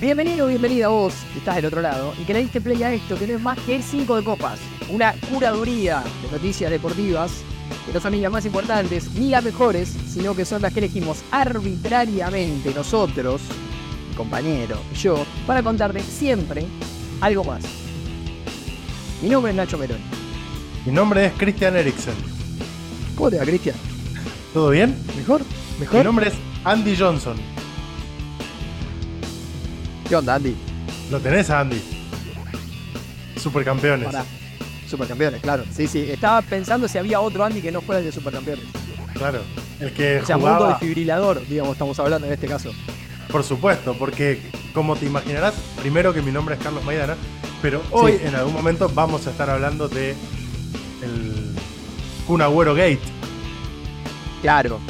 Bienvenido, bienvenida a vos, que estás del otro lado, y que le diste play a esto, que no es más que el 5 de copas. Una curaduría de noticias deportivas, que no son ni las más importantes, ni las mejores, sino que son las que elegimos arbitrariamente nosotros, mi compañero, yo, para contarte siempre algo más. Mi nombre es Nacho Meroni. Mi nombre es Christian Eriksen. ¿Cómo te va, Cristian? ¿Todo bien? ¿Mejor? Mi ¿Mejor? nombre es Andy Johnson. ¿Qué onda, Andy? ¿Lo tenés Andy? Supercampeones. Supercampeones, claro. Sí, sí. Estaba pensando si había otro Andy que no fuera el de Supercampeones. Claro. El que O sea, mundo jugaba, desfibrilador, digamos, estamos hablando en este caso. por supuesto, porque como te imaginarás, primero que mi nombre es Carlos Maidana, pero hoy Sí. en algún momento vamos a estar hablando de el Kun Agüero Gate. Claro.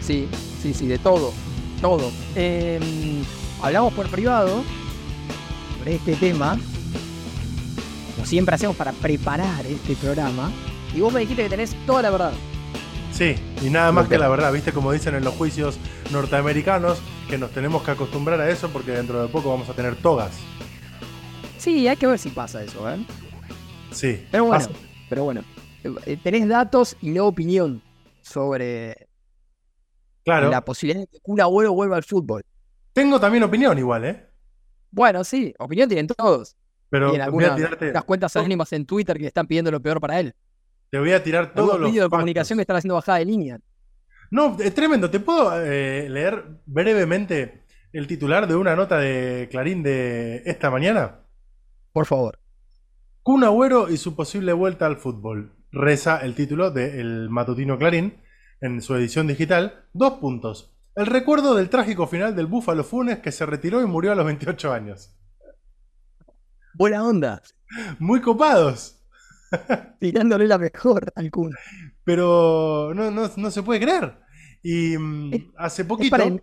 Sí, sí, sí, de todo. Todo. Eh, hablamos por privado sobre este tema. Como siempre hacemos para preparar este programa. Y vos me dijiste que tenés toda la verdad. Sí, y nada más que la verdad, viste como dicen en los juicios norteamericanos, que nos tenemos que acostumbrar a eso porque dentro de poco vamos a tener togas. Sí, hay que ver si pasa eso, ¿eh? Sí. Pero bueno, pasa. pero bueno. Eh, Tenés datos y no opinión sobre Claro. la posibilidad de que un abuelo vuelva al fútbol. Tengo también opinión igual, ¿eh? Bueno, sí, opinión tienen todos. Pero a algunas tirarte. unas cuentas anónimas en Twitter que están pidiendo lo peor para él. Te voy a tirar todos los vídeos de comunicación que están haciendo bajada de línea. No, es tremendo. ¿Te puedo eh, leer brevemente el titular de una nota de Clarín de esta mañana? Por favor. Kun Agüero y su posible vuelta al fútbol. Reza el título del matutino Clarín en su edición digital. Dos puntos. El recuerdo del trágico final del Búfalo Funes que se retiró y murió a los 28 años. Buena onda. Muy copados. Tirándole la mejor al Kun. Pero no, no, no se puede creer. Y mm, Es- hace Es poquito... para, el,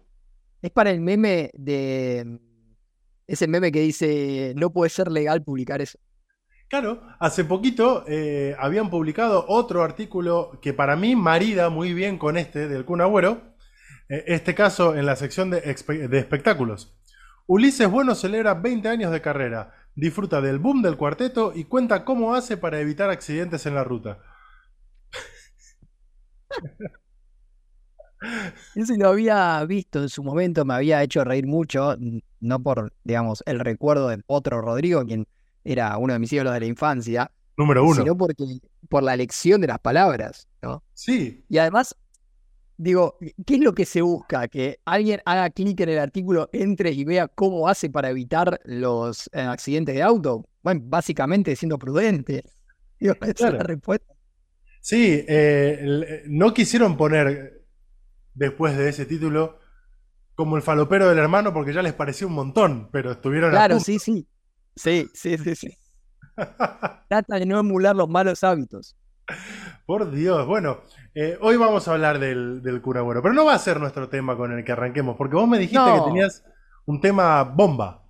es para el meme de. Ese meme que dice: No puede ser legal publicar eso. Claro, hace poquito eh, habían publicado otro artículo que para mí marida muy bien con este del Kun Agüero. Eh, este caso en la sección de, espe- de espectáculos. Ulises Bueno celebra 20 años de carrera, disfruta del boom del cuarteto y cuenta cómo hace para evitar accidentes en la ruta. Eso lo había visto en su momento, me había hecho reír mucho. No por, digamos, el recuerdo de otro Rodrigo, quien era uno de mis ídolos de la infancia, Número uno. sino porque, por la elección de las palabras, ¿no? Sí, Y además, digo, ¿qué es lo que se busca? Que alguien haga clic en el artículo, entre y vea cómo hace para evitar los eh, accidentes de auto. Bueno, básicamente siendo prudente. Digo, esa es la respuesta. sí, eh, eh, no quisieron poner después de ese título como el falopero del hermano porque ya les pareció un montón, pero estuvieron a Claro, sí, sí. Sí, sí, sí, sí. Trata de no emular los malos hábitos. Por Dios, bueno, eh, hoy vamos a hablar del, del Kun Agüero, pero no va a ser nuestro tema con el que arranquemos, porque vos me dijiste No. que tenías un tema bomba.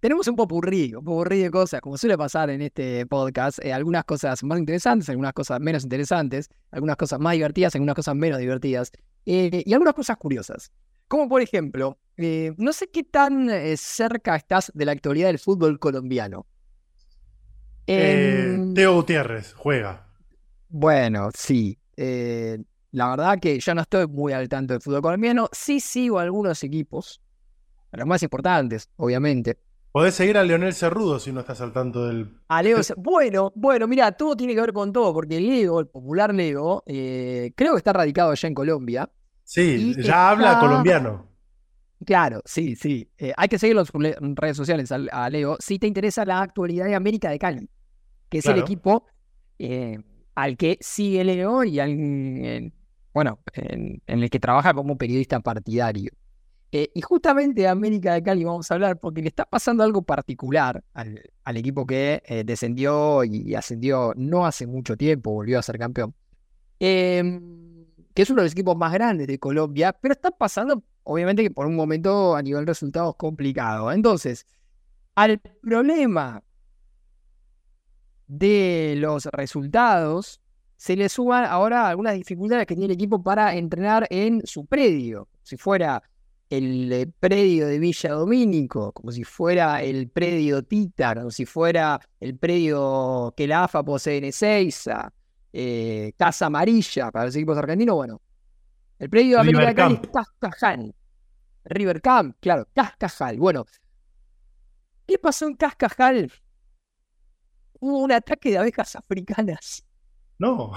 Tenemos un popurrí, un popurrí de cosas, como suele pasar en este podcast. eh, algunas cosas más interesantes, algunas cosas menos interesantes, algunas cosas más divertidas, algunas cosas menos divertidas, eh, y algunas cosas curiosas. Como por ejemplo, eh, no sé qué tan cerca estás de la actualidad del fútbol colombiano. En- Teo Gutiérrez juega. Bueno, sí. eh, la verdad que yo no estoy muy al tanto del fútbol colombiano. Sí sigo algunos equipos, los más importantes, obviamente. Podés seguir a Leonel Cerrudo si no estás al tanto del. A Leo, bueno, bueno, mira, todo tiene que ver con todo, porque el Lego, el popular Lego, eh, creo que está radicado allá en Colombia. Sí, ya habla colombiano. Claro, sí, sí. eh, hay que seguirlo en redes sociales al- a Leo. Si te interesa la actualidad de América de Cali, que es el equipo eh, al que sigue Leo y al, en- bueno, en, en el que trabaja como periodista partidario. Eh, y justamente de América de Cali vamos a hablar porque le está pasando algo particular al, al equipo que eh, descendió y ascendió no hace mucho tiempo, volvió a ser campeón. Em, que es uno de los equipos más grandes de Colombia, pero está pasando, obviamente, que por un momento a nivel resultados complicado. Entonces, al problema de los resultados, se le suman ahora algunas dificultades que tiene el equipo para entrenar en su predio. Si fuera el eh, predio de Villa Domínico, como si fuera el predio Tita, como si fuera el predio que la AFA posee en Ezeiza, eh, Casa Amarilla para los equipos argentinos, bueno, el predio de América Cali es Cascajal. River Camp, claro, Cascajal. Bueno, ¿qué pasó en Cascajal? Hubo un ataque de abejas africanas. No.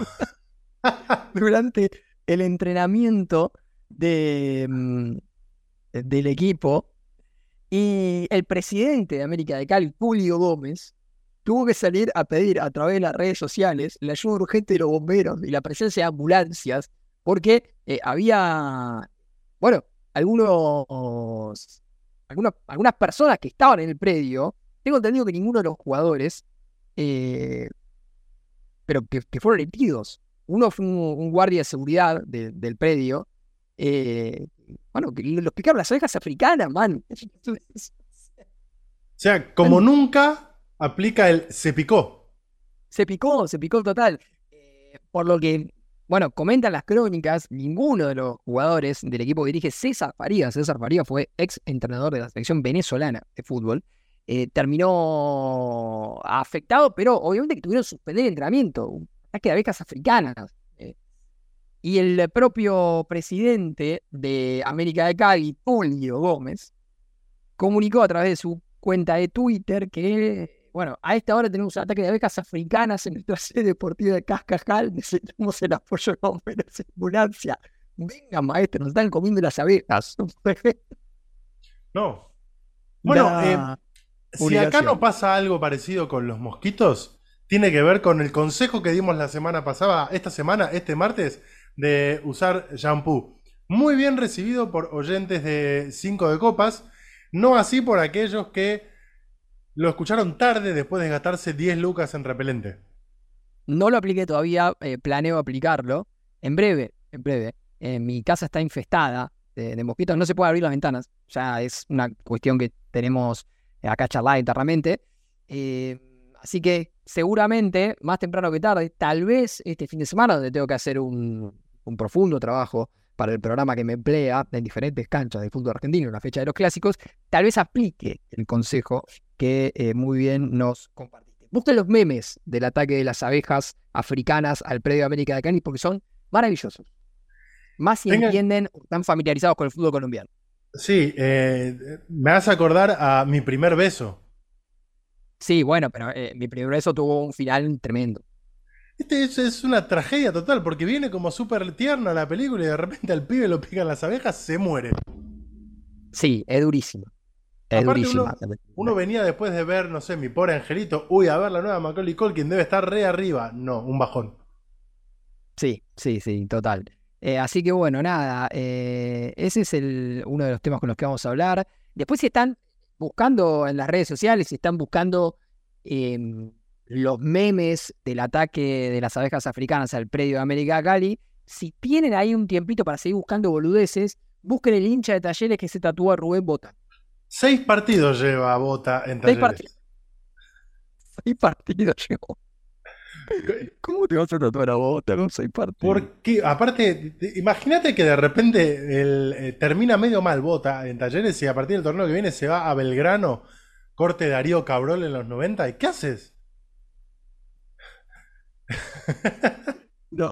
Durante el entrenamiento de, mm, del equipo. Y el presidente de América de Cali, Julio Gómez, tuvo que salir a pedir a través de las redes sociales la ayuda urgente de los bomberos y la presencia de ambulancias, porque eh, había, bueno, algunos, algunas, algunas personas que estaban en el predio, tengo entendido que ninguno de los jugadores, eh, pero que, fueron heridos. Uno fue un, guardia de seguridad del predio, eh, bueno, que lo explicaron las abejas africanas, man. O sea, como nunca aplica el se picó. Se picó, se picó total. Eh, por lo que, bueno, comentan las crónicas, ninguno de los jugadores del equipo que dirige César Farías, César Farías fue ex entrenador de la selección venezolana de fútbol, eh, terminó afectado, pero obviamente que tuvieron que suspender el entrenamiento. Un ataque de abejas africanas. Y el propio presidente de América de Cali, Julio Gómez, comunicó a través de su cuenta de Twitter que, bueno, a esta hora tenemos un ataque de abejas africanas en nuestra sede deportiva de Cascajal, necesitamos el apoyo de bomberos en ambulancia. Venga, maestro, nos están comiendo las abejas. no. Bueno, eh, si acá no pasa algo parecido con los mosquitos, tiene que ver con el consejo que dimos la semana pasada, esta semana, este martes, de usar shampoo. Muy bien recibido por oyentes de 5 de copas, no así por aquellos que lo escucharon tarde después de gastarse 10 lucas en repelente. No lo apliqué todavía, eh, planeo aplicarlo. En breve, en breve. mi casa está infestada de, mosquitos, no se puede abrir las ventanas. Ya es una cuestión que tenemos acá charlada internamente. Eh, así que seguramente, más temprano que tarde, tal vez este fin de semana, donde tengo que hacer un, un profundo trabajo para el programa que me emplea en diferentes canchas de fútbol argentino en la fecha de los clásicos, tal vez aplique el consejo que eh, muy bien nos compartiste. Busquen los memes del ataque de las abejas africanas al predio América de Cali porque son maravillosos. Más si entienden, están familiarizados con el fútbol colombiano. Sí, eh, me hace acordar a mi primer beso. Sí, bueno, pero eh, mi primer beso tuvo un final tremendo. Este es, una tragedia total, porque viene como súper tierna la película y de repente al pibe lo pican las abejas, se muere. Sí, es durísimo. Es durísima. Uno, venía después de ver, no sé, mi pobre angelito, uy, a ver la nueva Macaulay Culkin, debe estar re arriba. No, un bajón. Sí, sí, sí, total. Eh, así que bueno, nada, eh, ese es el, uno de los temas con los que vamos a hablar. Después si están buscando en las redes sociales, si están buscando em, los memes del ataque de las abejas africanas al predio de América Cali, si tienen ahí un tiempito para seguir buscando boludeces, busquen el hincha de talleres que se tatúa Rubén Bota. Seis partidos lleva Bota en talleres. Seis, partidos. Seis partidos llevó. ¿Cómo te vas a tatuar a Bota con seis partidos? Porque, aparte, imagínate que de repente eh, termina medio mal Bota en talleres y a partir del torneo que viene se va a Belgrano, corte Darío Cabrol en los 90. ¿Y qué haces? no,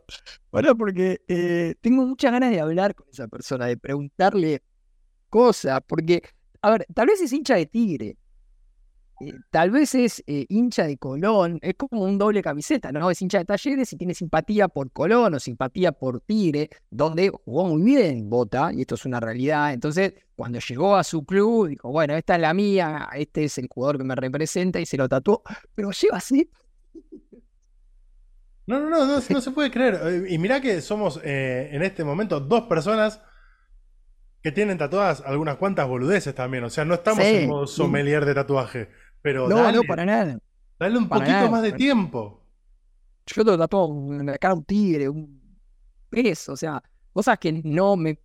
bueno, porque eh, tengo muchas ganas de hablar con esa persona, de preguntarle cosas, porque, a ver, tal vez es hincha de Tigre, eh, tal vez es eh, hincha de Colón, es como un doble camiseta, ¿no? Es hincha de Talleres y tiene simpatía por Colón o simpatía por Tigre, donde jugó muy bien Bota, y esto es una realidad. Entonces, cuando llegó a su club, dijo, bueno, esta es la mía, este es el jugador que me representa y se lo tatuó, pero lleva así no, no, no, no, se puede creer. Y mirá que somos eh, en este momento dos personas que tienen tatuadas algunas cuantas boludeces también. O sea, no estamos en modo sommelier de tatuaje. Pero no, no, para nada. Dale un poquito más de tiempo. Yo te en la cara un tigre, un pez, o sea, cosas que no me,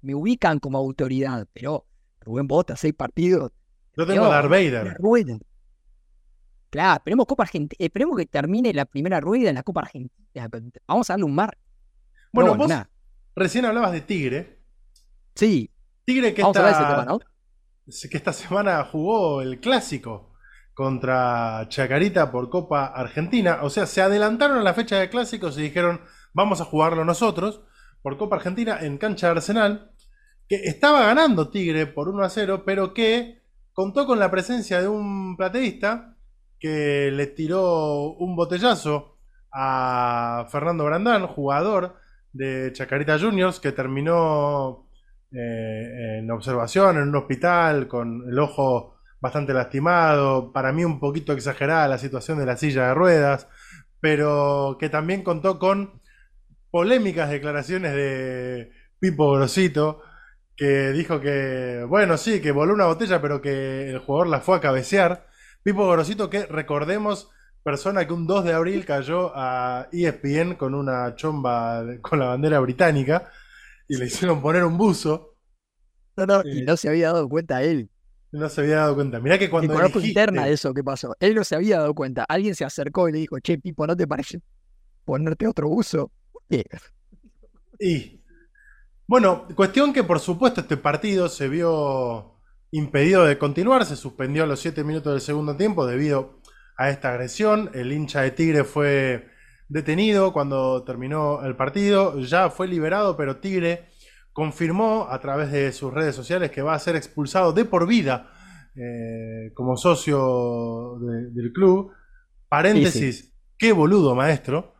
me, ubican como autoridad. Pero Rubén Bota, seis partidos. Yo tengo a Darth Vader. Claro, esperemos Copa Argentina, esperemos que termine la primera rueda en la Copa Argentina. Vamos a darle un mar. Bueno, vos recién hablabas de Tigre. Sí. Tigre que Vamos a ese esta, tema, ¿no? que esta semana jugó el clásico contra Chacarita por Copa Argentina. O sea, se adelantaron a la fecha de clásicos y dijeron, vamos a jugarlo nosotros por Copa Argentina en cancha de Arsenal. Que estaba ganando Tigre por 1 a 0, pero que contó con la presencia de un plateísta que le tiró un botellazo a Fernando Brandán, jugador de Chacarita Juniors, que terminó eh, en observación en un hospital con el ojo bastante lastimado, para mí un poquito exagerada la situación de la silla de ruedas, pero que también contó con polémicas declaraciones de Pipo Grosito, que dijo que, bueno, sí, que voló una botella, pero que el jugador la fue a cabecear. Pipo Grosito, que recordemos, persona que un 2 de abril cayó a ESPN con una chomba con la bandera británica y le hicieron poner un buzo. No, no, y no se había dado cuenta él. No se había dado cuenta. Mirá que cuando elegiste- interna de eso que pasó. Él no se había dado cuenta. Alguien se acercó y le dijo, che, Pipo, ¿no te parece ponerte otro uso? ¿Por qué? Y bueno, cuestión que por supuesto este partido se vio impedido de continuar, se suspendió a los 7 minutos del segundo tiempo debido a esta agresión. El hincha de Tigre fue detenido cuando terminó el partido, ya fue liberado, pero Tigre confirmó a través de sus redes sociales que va a ser expulsado de por vida eh, como socio de- del club. Paréntesis, qué boludo maestro.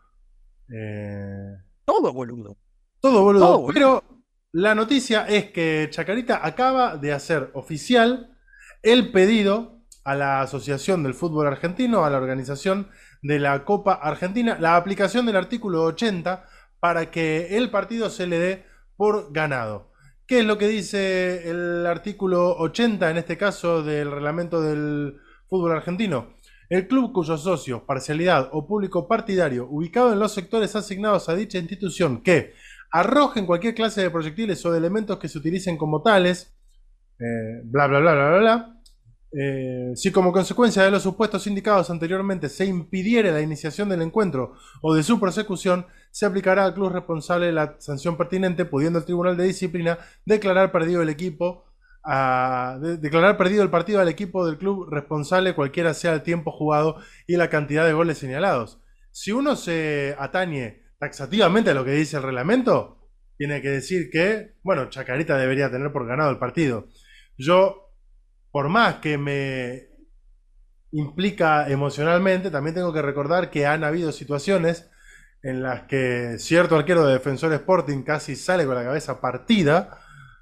Eh, Todo boludo. todo boludo. Todo boludo. Pero la noticia es que Chacarita acaba de hacer oficial el pedido a la Asociación del Fútbol Argentino, a la organización de la Copa Argentina, la aplicación del artículo 80 para que el partido se le dé por ganado. ¿Qué es lo que dice el artículo 80 en este caso del reglamento del fútbol argentino? El club cuyos socios, parcialidad o público partidario ubicado en los sectores asignados a dicha institución que arrojen cualquier clase de proyectiles o de elementos que se utilicen como tales, eh, bla, bla, bla, bla, bla, bla. Eh, si como consecuencia de los supuestos indicados anteriormente se impidiere la iniciación del encuentro o de su prosecución, se aplicará al club responsable la sanción pertinente, pudiendo el Tribunal de Disciplina declarar perdido el equipo, a- de- declarar perdido el partido al equipo del club responsable, cualquiera sea el tiempo jugado y la cantidad de goles señalados. Si uno se atañe taxativamente a lo que dice el reglamento, tiene que decir que, bueno, Chacarita debería tener por ganado el partido. Yo, por más que me implica emocionalmente, también tengo que recordar que han habido situaciones en las que cierto arquero de Defensor Sporting casi sale con la cabeza partida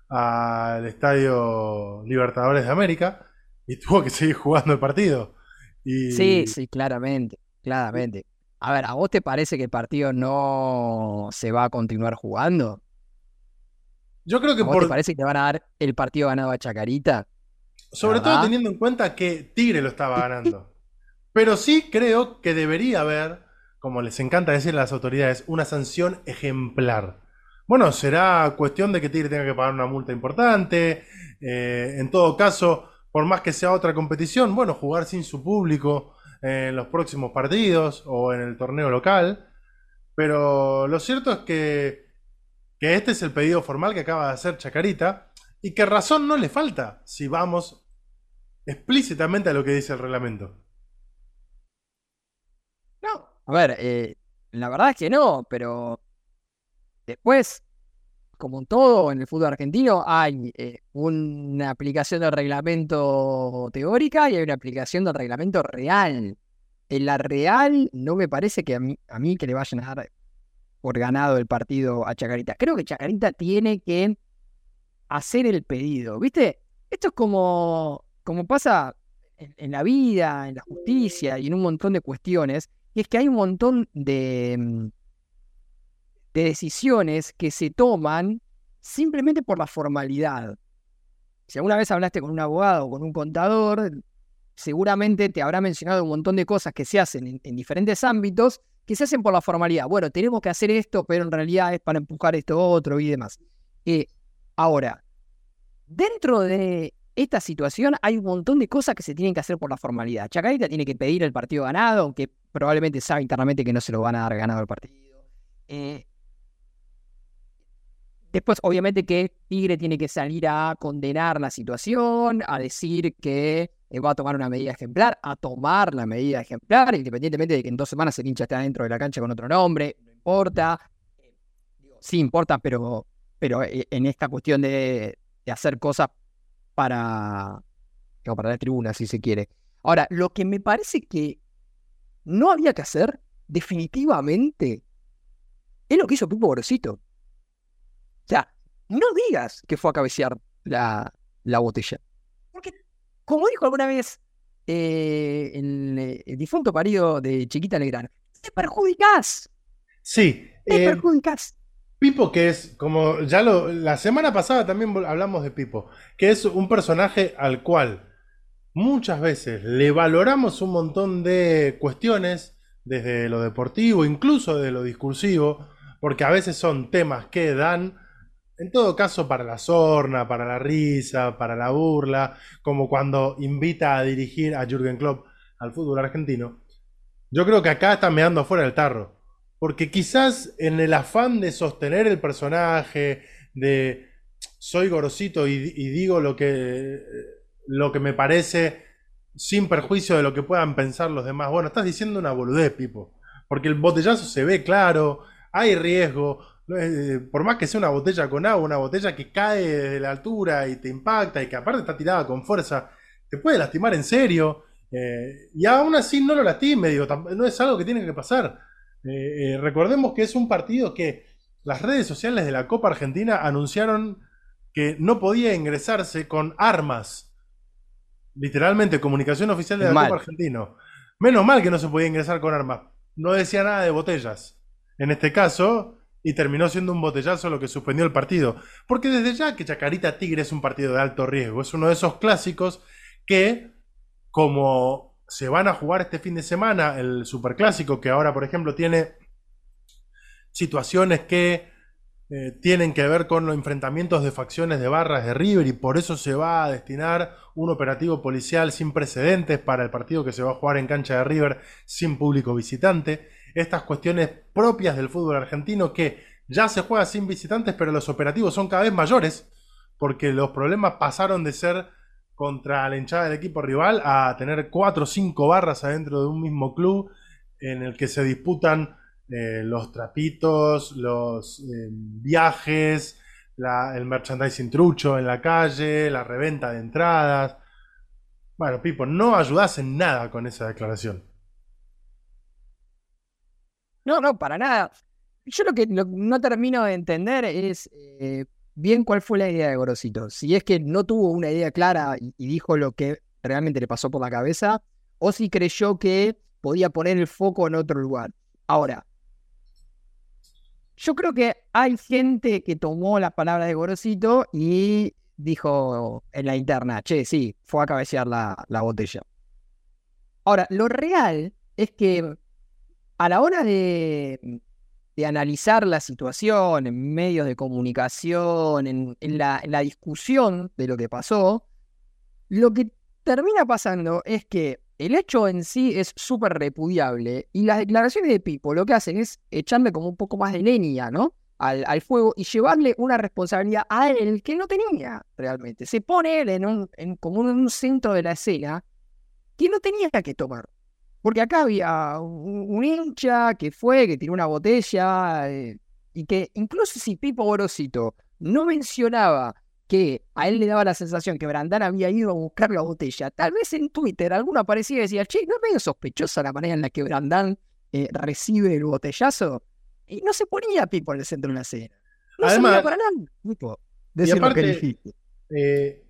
al Estadio Libertadores de América y tuvo que seguir jugando el partido. Y Sí, sí, claramente, claramente. A ver, ¿a vos te parece que el partido no se va a continuar jugando? yo creo que ¿A vos por, te parece que le van a dar el partido ganado a Chacarita? Sobre todo teniendo en cuenta que Tigre lo estaba ganando. Pero sí creo que debería haber, como les encanta decir a las autoridades, una sanción ejemplar. Bueno, será cuestión de que Tigre tenga que pagar una multa importante. eh, en todo caso, por más que sea otra competición, bueno, jugar sin su público en los próximos partidos o en el torneo local. Pero lo cierto es que, que este es el pedido formal que acaba de hacer Chacarita y que razón no le falta si vamos explícitamente a lo que dice el reglamento. No. A ver, eh, la verdad es que no, pero después, como en todo en el fútbol argentino, hay eh, una aplicación del reglamento teórica y hay una aplicación del reglamento real. En la real no me parece que a mí, a mí que le vayan a dar por ganado el partido a Chacarita. Creo que Chacarita tiene que hacer el pedido, ¿viste? Esto es como, como pasa en, la vida, en la justicia y en un montón de cuestiones, es que hay un montón de, mm, de decisiones que se toman simplemente por la formalidad. Si alguna vez hablaste con un abogado o con un contador, seguramente te habrá mencionado un montón de cosas que se hacen en, en diferentes ámbitos que se hacen por la formalidad. Bueno, tenemos que hacer esto, pero en realidad es para empujar esto otro y demás. Eh, ahora, dentro de esta situación hay un montón de cosas que se tienen que hacer por la formalidad. Chacarita tiene que pedir el partido ganado, aunque probablemente sabe internamente que no se lo van a dar ganado el partido. Eh, Después, obviamente, que Tigre tiene que salir a condenar la situación, a decir que eh, va a tomar una medida ejemplar, a tomar la medida ejemplar, independientemente de que en dos semanas el hincha esté dentro de la cancha con otro nombre, no importa. Sí importa, pero, pero eh, en esta cuestión de, hacer cosas para, para la tribuna, si se quiere. Ahora, lo que me parece que no había que hacer, definitivamente, es lo que hizo Pipo Gorosito. O sea, no digas que fue a cabecear la, la botella. Porque, como dijo alguna vez eh, eh, el, difunto parido de Chiquita Legrand, te perjudicás. Sí. Te eh, perjudicás. Pipo, que es, como ya lo. La semana pasada también hablamos de Pipo, que es un personaje al cual muchas veces le valoramos un montón de cuestiones, desde lo deportivo, incluso de lo discursivo, porque a veces son temas que dan en todo caso, para la sorna, para la risa, para la burla, como cuando invita a dirigir a Jürgen Klopp al fútbol argentino, yo creo que acá está meando fuera del tarro. Porque quizás en el afán de sostener el personaje, de soy gorosito y, digo lo que, lo que me parece sin perjuicio de lo que puedan pensar los demás. Bueno, estás diciendo una boludez, Pipo. Porque el botellazo se ve claro, hay riesgo, eh, por más que sea una botella con agua, una botella que cae de la altura y te impacta y que aparte está tirada con fuerza, te puede lastimar en serio. Eh, y aún así no lo lastime, digo, no es algo que tiene que pasar. Eh, recordemos que es un partido que las redes sociales de la Copa Argentina anunciaron que no podía ingresarse con armas. Literalmente, comunicación oficial de la Copa Argentina. Menos mal que no se podía ingresar con armas. No decía nada de botellas. En este caso, y terminó siendo un botellazo lo que suspendió el partido. Porque desde ya que Chacarita Tigre es un partido de alto riesgo, es uno de esos clásicos que, como se van a jugar este fin de semana, el superclásico, que ahora, por ejemplo, tiene situaciones que eh, tienen que ver con los enfrentamientos de facciones de barras de River y por eso se va a destinar un operativo policial sin precedentes para el partido que se va a jugar en cancha de River sin público visitante. Estas cuestiones propias del fútbol argentino que ya se juega sin visitantes, pero los operativos son cada vez mayores, porque los problemas pasaron de ser contra la hinchada del equipo rival a tener cuatro o cinco barras adentro de un mismo club en el que se disputan eh, los trapitos, los eh, viajes, el merchandising trucho en la calle, la reventa de entradas. Bueno, Pipo, no ayudas en nada con esa declaración. No, no, para nada. Yo lo que no termino de entender es eh, bien cuál fue la idea de Gorosito. Si es que no tuvo una idea clara y, dijo lo que realmente le pasó por la cabeza, o si creyó que podía poner el foco en otro lugar. Ahora, yo creo que hay gente que tomó las palabras de Gorosito y dijo en la interna, che, sí, fue a cabecear la, la botella. Ahora, lo real es que a la hora de, analizar la situación en medios de comunicación, en, la, discusión de lo que pasó, lo que termina pasando es que el hecho en sí es súper repudiable y las declaraciones de Pipo lo que hacen es echarle como un poco más de leña, ¿no? Al, fuego y llevarle una responsabilidad a él que no tenía realmente. Se pone él en en, como en un centro de la escena que no tenía que tomar. Porque acá había un, hincha que fue, que tiró una botella, eh, y que incluso si Pipo Gorosito no mencionaba que a él le daba la sensación que Brandán había ido a buscar la botella, tal vez en Twitter alguno aparecía y decía, che, ¿no es medio sospechosa la manera en la que Brandán eh, recibe el botellazo? Y no se ponía Pipo en el centro de la escena. No Además, para nada. Pipo, y aparte, eh,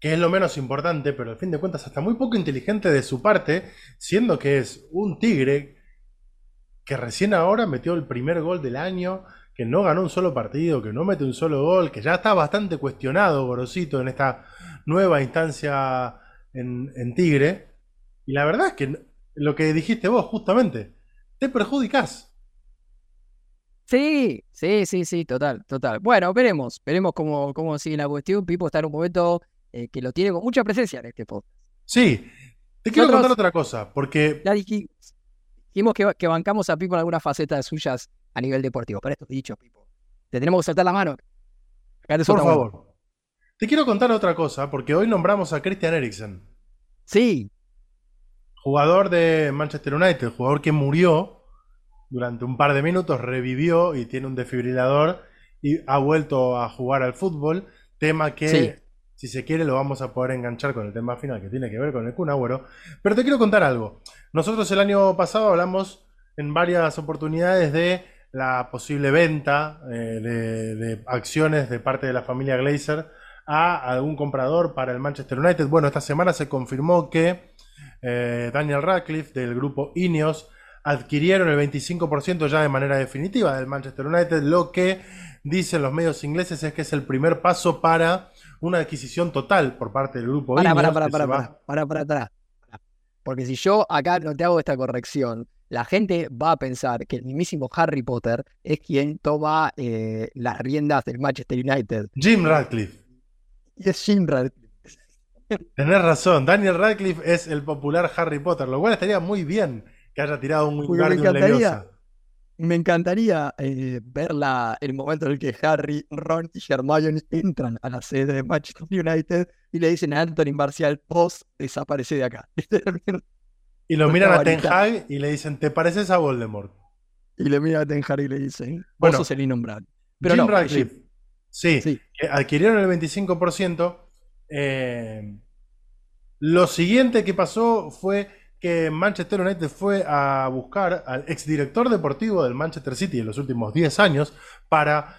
que es lo menos importante, pero al fin de cuentas hasta muy poco inteligente de su parte, siendo que es un Tigre que recién ahora metió el primer gol del año, que no ganó un solo partido, que no mete un solo gol, que ya está bastante cuestionado Gorosito en esta nueva instancia en, Tigre. Y la verdad es que lo que dijiste vos, justamente, te perjudicás. Sí, sí, sí, sí, total, total. Bueno, veremos, veremos cómo, cómo sigue la cuestión. Pipo está en un momento eh, que lo tiene con mucha presencia en este podcast. Sí, te quiero contar otra cosa, porque... Ya dijimos, que, bancamos a Pipo en algunas facetas suyas a nivel deportivo. Para esto dicho, Pipo, te tenemos que soltar la mano. Por favor. Te quiero contar otra cosa, porque hoy nombramos a Christian Eriksen. Sí. Jugador de Manchester United, jugador que murió durante un par de minutos, revivió y tiene un desfibrilador y ha vuelto a jugar al fútbol. Tema que, si se quiere, lo vamos a poder enganchar con el tema final que tiene que ver con el Kun Pero te quiero contar algo. Nosotros el año pasado hablamos en varias oportunidades de la posible venta eh, de, acciones de parte de la familia Glazer a algún comprador para el Manchester United. Bueno, esta semana se confirmó que eh, Daniel Radcliffe del grupo Ineos adquirieron el 25% ya de manera definitiva del Manchester United, lo que dicen los medios ingleses es que es el primer paso para una adquisición total por parte del grupo para, Ineos. Para, para, para, para, para, para, Porque si yo acá no te hago esta corrección, la gente va a pensar que el mismísimo Harry Potter es quien toma eh, las riendas del Manchester United. Jim Radcliffe. Y es Jim Radcliffe. Tenés razón, Daniel Radcliffe es el popular Harry Potter, lo cual estaría muy bien que haya tirado un Wingardium Leviosa. Me encantaría eh, ver el momento en el que Harry, Ron y Hermione entran a la sede de Manchester United y le dicen a Anthony Marcial, vos desaparece de acá. y lo miran a Ten Hag y le dicen, ¿te pareces a Voldemort? Y le miran a Ten Hag y le dicen, vos bueno, sos el innombrable. Pero Jim Radcliffe, sí, sí, adquirieron el 25%. Eh, lo siguiente que pasó fue que Manchester United fue a buscar al exdirector deportivo del Manchester City en los últimos 10 años para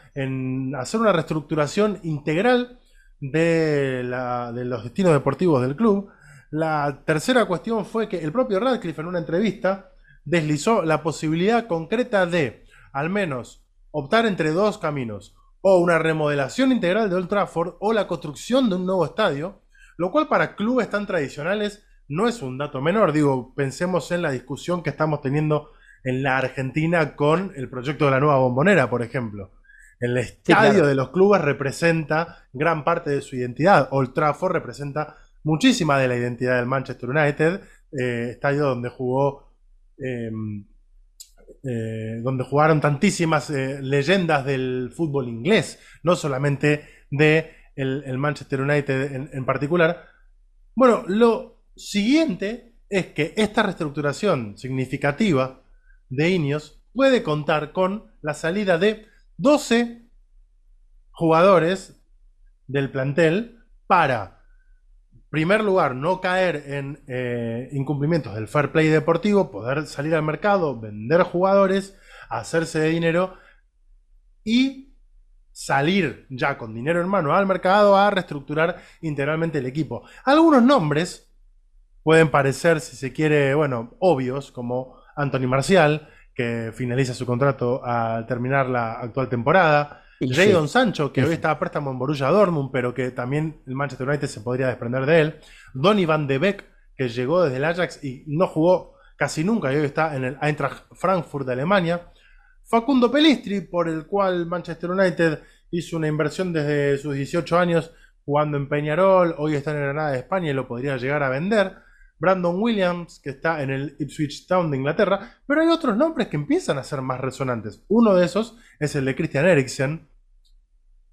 hacer una reestructuración integral de, los destinos deportivos del club. La tercera cuestión fue que el propio Radcliffe en una entrevista deslizó la posibilidad concreta de al menos optar entre dos caminos, o una remodelación integral de Old Trafford o la construcción de un nuevo estadio, lo cual para clubes tan tradicionales no es un dato menor. Digo, pensemos en la discusión que estamos teniendo en la Argentina con el proyecto de la nueva bombonera, por ejemplo. El estadio de los clubes representa gran parte de su identidad. Old Trafford representa muchísima de la identidad del Manchester United, eh, estadio donde jugó, em, eh, donde jugaron tantísimas eh, leyendas del fútbol inglés, no solamente de el, Manchester United en, en particular. Bueno, lo, siguiente es que esta reestructuración significativa de Ineos puede contar con la salida de 12 jugadores del plantel para, en primer lugar, no caer en eh, incumplimientos del fair play deportivo, poder salir al mercado, vender jugadores, hacerse de dinero y salir ya con dinero en mano al mercado a reestructurar integralmente el equipo. Algunos nombres pueden parecer, si se quiere, bueno, obvios, como Anthony Marcial, que finaliza su contrato al terminar la actual temporada. Jadon Sancho, que hoy está a préstamo en Borussia Dortmund, pero que también el Manchester United se podría desprender de él. Donny van de Beek, que llegó desde el Ajax y no jugó casi nunca y hoy está en el Eintracht Frankfurt de Alemania. Facundo Pelistri, por el cual Manchester United hizo una inversión desde sus 18 años jugando en Peñarol, hoy está en Granada de España y lo podría llegar a vender. Brandon Williams, que está en el Ipswich Town de Inglaterra, pero hay otros nombres que empiezan a ser más resonantes. Uno de esos es el de Christian Eriksen,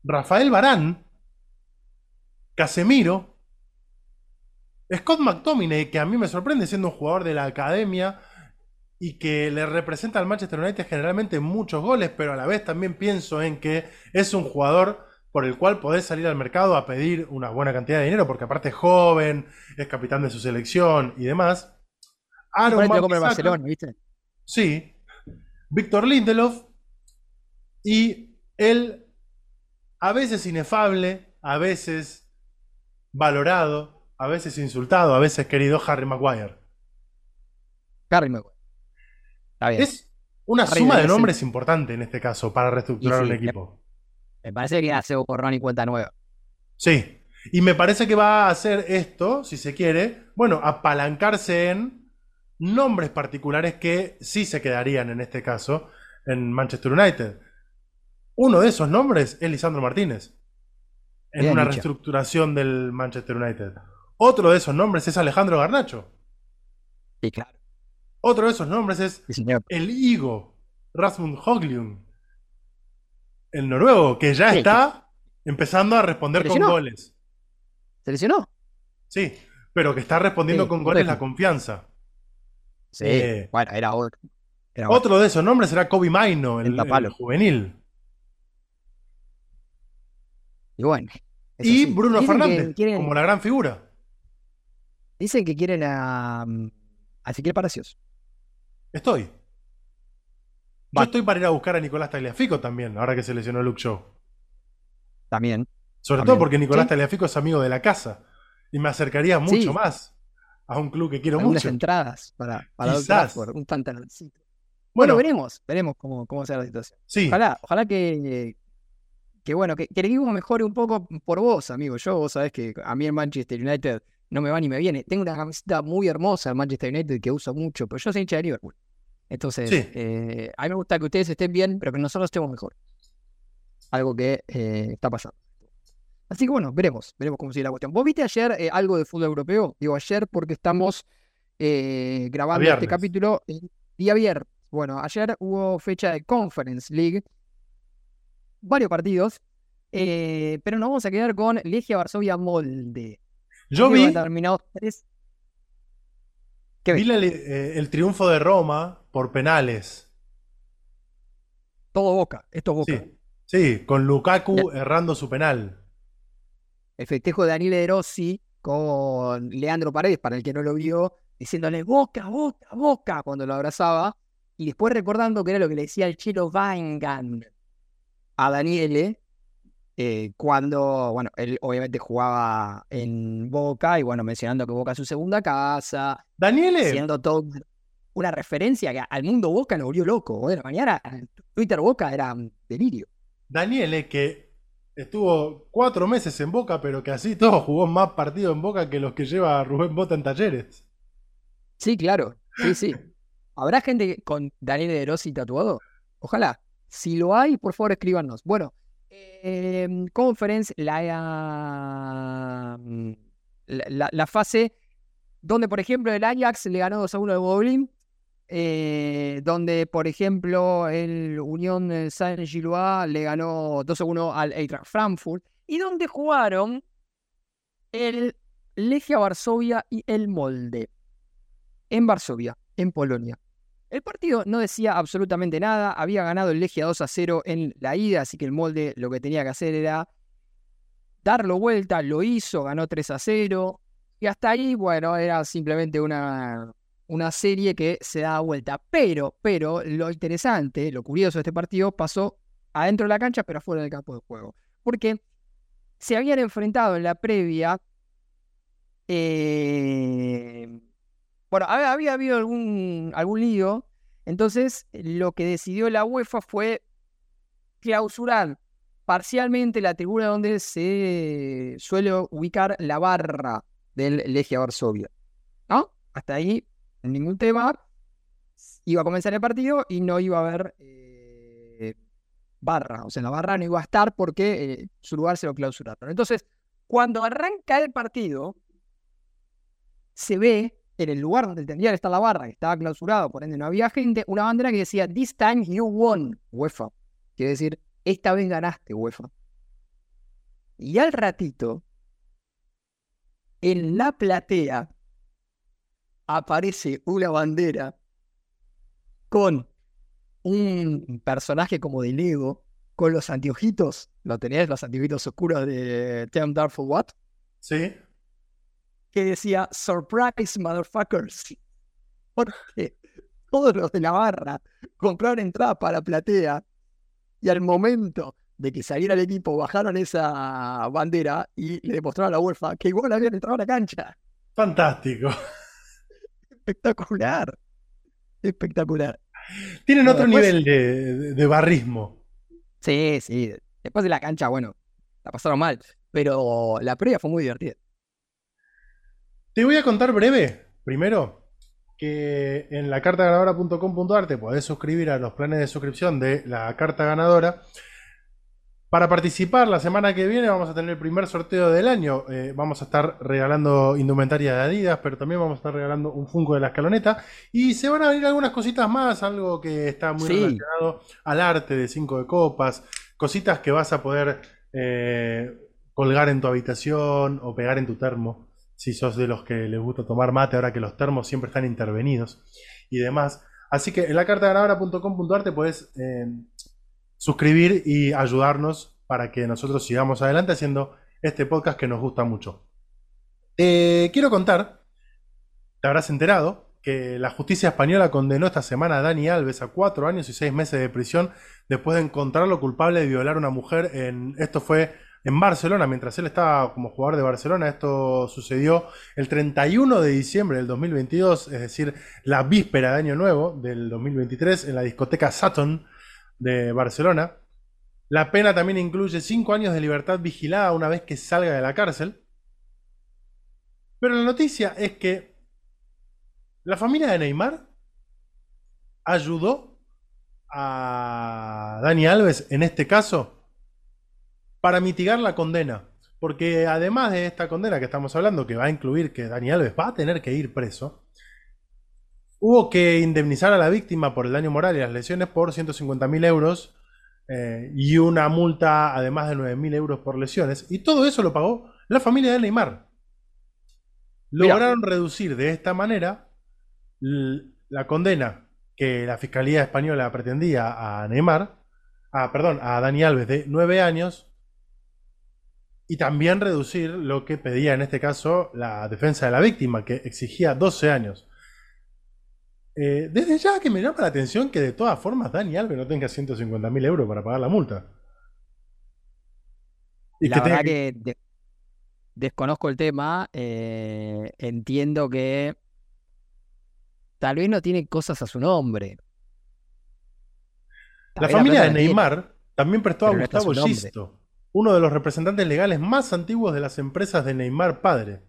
Rafael Barán, Casemiro, Scott McTominay, que a mí me sorprende siendo un jugador de la academia y que le representa al Manchester United generalmente muchos goles, pero a la vez también pienso en que es un jugador por el cual podés salir al mercado a pedir una buena cantidad de dinero, porque aparte es joven, es capitán de su selección y demás. Aaron Barcelona, ¿viste? Sí. Víctor Lindelof y el a veces inefable, a veces valorado, a veces insultado, a veces querido Harry Maguire. Harry Maguire. Es una suma de nombres importante en este caso para reestructurar un equipo. Me parece que hace borrón y cuenta nueva. Sí. Y me parece que va a hacer esto, si se quiere, bueno, apalancarse en nombres particulares que sí se quedarían en este caso en Manchester United. Uno de esos nombres es Lisandro Martínez, en una reestructuración del Manchester United. Otro de esos nombres es Alejandro Garnacho. Sí, claro. Otro de esos nombres es el Higo, Rasmund Hoglium El noruego, que ya está empezando a responder ¿Se con goles. ¿Se lesionó? Sí, pero que está respondiendo Sí, con goles la confianza. Sí. Eh, bueno, era otro. Era otro. De esos nombres será Kobe Maino, el, juvenil. Y bueno. Y sí. Bruno Dicen que Fernández, quieren- como la gran figura. Dicen que quieren a, mm, a Ezequiel Palacios. Estoy. Yo estoy para ir a buscar a Nicolás Tagliafico también, ahora que se lesionó Luke Show. También. Sobre También. todo porque Nicolás Sí. Tagliafico es amigo de la casa. Y me acercaría mucho Sí. más a un club que quiero Algunas mucho. entradas para, para. Trafford, un pantaloncito. Bueno, Bueno, veremos, veremos cómo, cómo será la situación. sí. Ojalá, ojalá que, que bueno, que, que el equipo mejore un poco por vos, amigo. Yo, vos sabés que a mí el Manchester United no me va ni me viene. Tengo una camiseta muy hermosa del Manchester United que uso mucho, pero yo soy hincha de Liverpool. Entonces, Sí. eh, a mí me gusta que ustedes estén bien, pero que nosotros estemos mejor. Algo que eh, está pasando. Así que bueno, veremos, veremos cómo sigue la cuestión. ¿Vos viste ayer eh, algo de fútbol europeo? Digo ayer porque estamos grabando este capítulo día viernes. Bueno, ayer hubo fecha de Conference League, varios partidos, pero nos vamos a quedar con Legia Varsovia Molde. Yo vi, terminados. ¿Qué la- eh, el triunfo de Roma por penales. Todo Boca, esto es Boca. Sí, sí, con Lukaku errando su penal. El festejo de Daniele De Rossi con Leandro Paredes, para el que no lo vio, diciéndole Boca, Boca, Boca cuando lo abrazaba. Y después recordando que era lo que le decía el chelo Vaingan a Daniele eh, cuando, bueno, él obviamente jugaba en Boca y bueno, mencionando que Boca es su segunda casa, Daniele, siendo todo una referencia que al mundo Boca lo volvió loco. Bueno, mañana Twitter Boca era un delirio. Daniele que estuvo cuatro meses en Boca, pero que así todo jugó más partidos en Boca que los que lleva Rubén Bota en talleres. Sí, claro. Sí, sí. ¿Habrá gente con Daniel De Rossi tatuado? Ojalá. Si lo hay, por favor, escríbanos. Bueno, eh, Conference, la, mm, la, la- fase donde, por ejemplo, el Ajax le ganó 2 a 1 al Goblin. eh, donde, por ejemplo, el Unión Saint-Gillois le ganó 2 a 1 al Eintracht Frankfurt. Y donde jugaron el Legia Varsovia y el Molde en Varsovia, en Polonia. El partido no decía absolutamente nada, había ganado el Legia 2 a 0 en la ida, así que el molde lo que tenía que hacer era darlo vuelta, lo hizo, ganó 3 a 0, y hasta ahí, bueno, era simplemente una, una serie que se daba vuelta. Pero, pero, lo interesante, lo curioso de este partido pasó adentro de la cancha, pero afuera del campo de juego. Porque se habían enfrentado en la previa eh, bueno, había, habido algún, algún lío, entonces lo que decidió la UEFA fue clausurar parcialmente la tribuna donde se suele ubicar la barra del Legia Varsovia. Hasta ahí, ningún tema. Iba a comenzar el partido y no iba a haber eh, barra. O sea, la barra no iba a estar porque eh, su lugar se lo clausuraron. Entonces, cuando arranca el partido, se ve en el lugar donde tendría que estar la barra, que estaba clausurado, por ende no había gente, una bandera que decía This time you won, UEFA. Quiere decir, esta vez ganaste, UEFA. Y al ratito, en la platea, aparece una bandera con un personaje como de Lego, con los anteojitos. ¿Lo tenías? Los anteojitos oscuros de Tim Dark for What? Sí. Que decía Surprise Motherfuckers. Porque todos los de la barra compraron entradas para la platea y al momento de que saliera el equipo bajaron esa bandera y le demostraron a la UEFA que igual habían entrado a la cancha. Fantástico. Espectacular. Espectacular. Tienen otro después- nivel de- de barrismo. Sí, sí. Después de la cancha, bueno, la pasaron mal. Pero la previa fue muy divertida. Te voy a contar breve, primero, que en la cartaganadora.com.ar te podés suscribir a los planes de suscripción de la carta ganadora. Para participar la semana que viene vamos a tener el primer sorteo del año. Eh, vamos a estar regalando indumentaria de Adidas, pero también vamos a estar regalando un Funko de la escaloneta. Y se van a venir algunas cositas más, algo que está muy Sí. relacionado al arte de cinco de copas, cositas que vas a poder eh, colgar en tu habitación o pegar en tu termo, si sos de los que les gusta tomar mate, ahora que los termos siempre están intervenidos y demás. Así que en la carta ganadora.com.ar te puedes eh, suscribir y ayudarnos para que nosotros sigamos adelante haciendo este podcast que nos gusta mucho. Te quiero contar, te habrás enterado, que la justicia española condenó esta semana a Dani Alves a cuatro años y seis meses de prisión después de encontrarlo culpable de violar a una mujer en. Esto fue en Barcelona, mientras él estaba como jugador de Barcelona. Esto sucedió el 31 de diciembre del 2022, es decir, la víspera de Año Nuevo del 2023, en la discoteca Saturn de Barcelona. La pena también incluye cinco años de libertad vigilada una vez que salga de la cárcel. Pero la noticia es que la familia de Neymar ayudó a Dani Alves en este caso para mitigar la condena. Porque además de esta condena que estamos hablando, que va a incluir que Dani Alves va a tener que ir preso, hubo que indemnizar a la víctima por el daño moral y las lesiones por 150 mil euros eh, y una multa además de 9 mil euros por lesiones. Y todo eso lo pagó la familia de Neymar. Lograron reducir de esta manera la condena que la Fiscalía Española pretendía a Neymar, a, perdón, a Dani Alves de 9 años, y también reducir lo que pedía en este caso la defensa de la víctima, que exigía 12 años. Eh, desde ya que me llama la atención que de todas formas Dani Alves no tenga 150 mil euros para pagar la multa. Y la verdad que, desconozco el tema, eh, entiendo que tal vez no tiene cosas a su nombre. la familia de Neymar también prestó a Gustavo Gisto uno de los representantes legales más antiguos de las empresas de Neymar padre.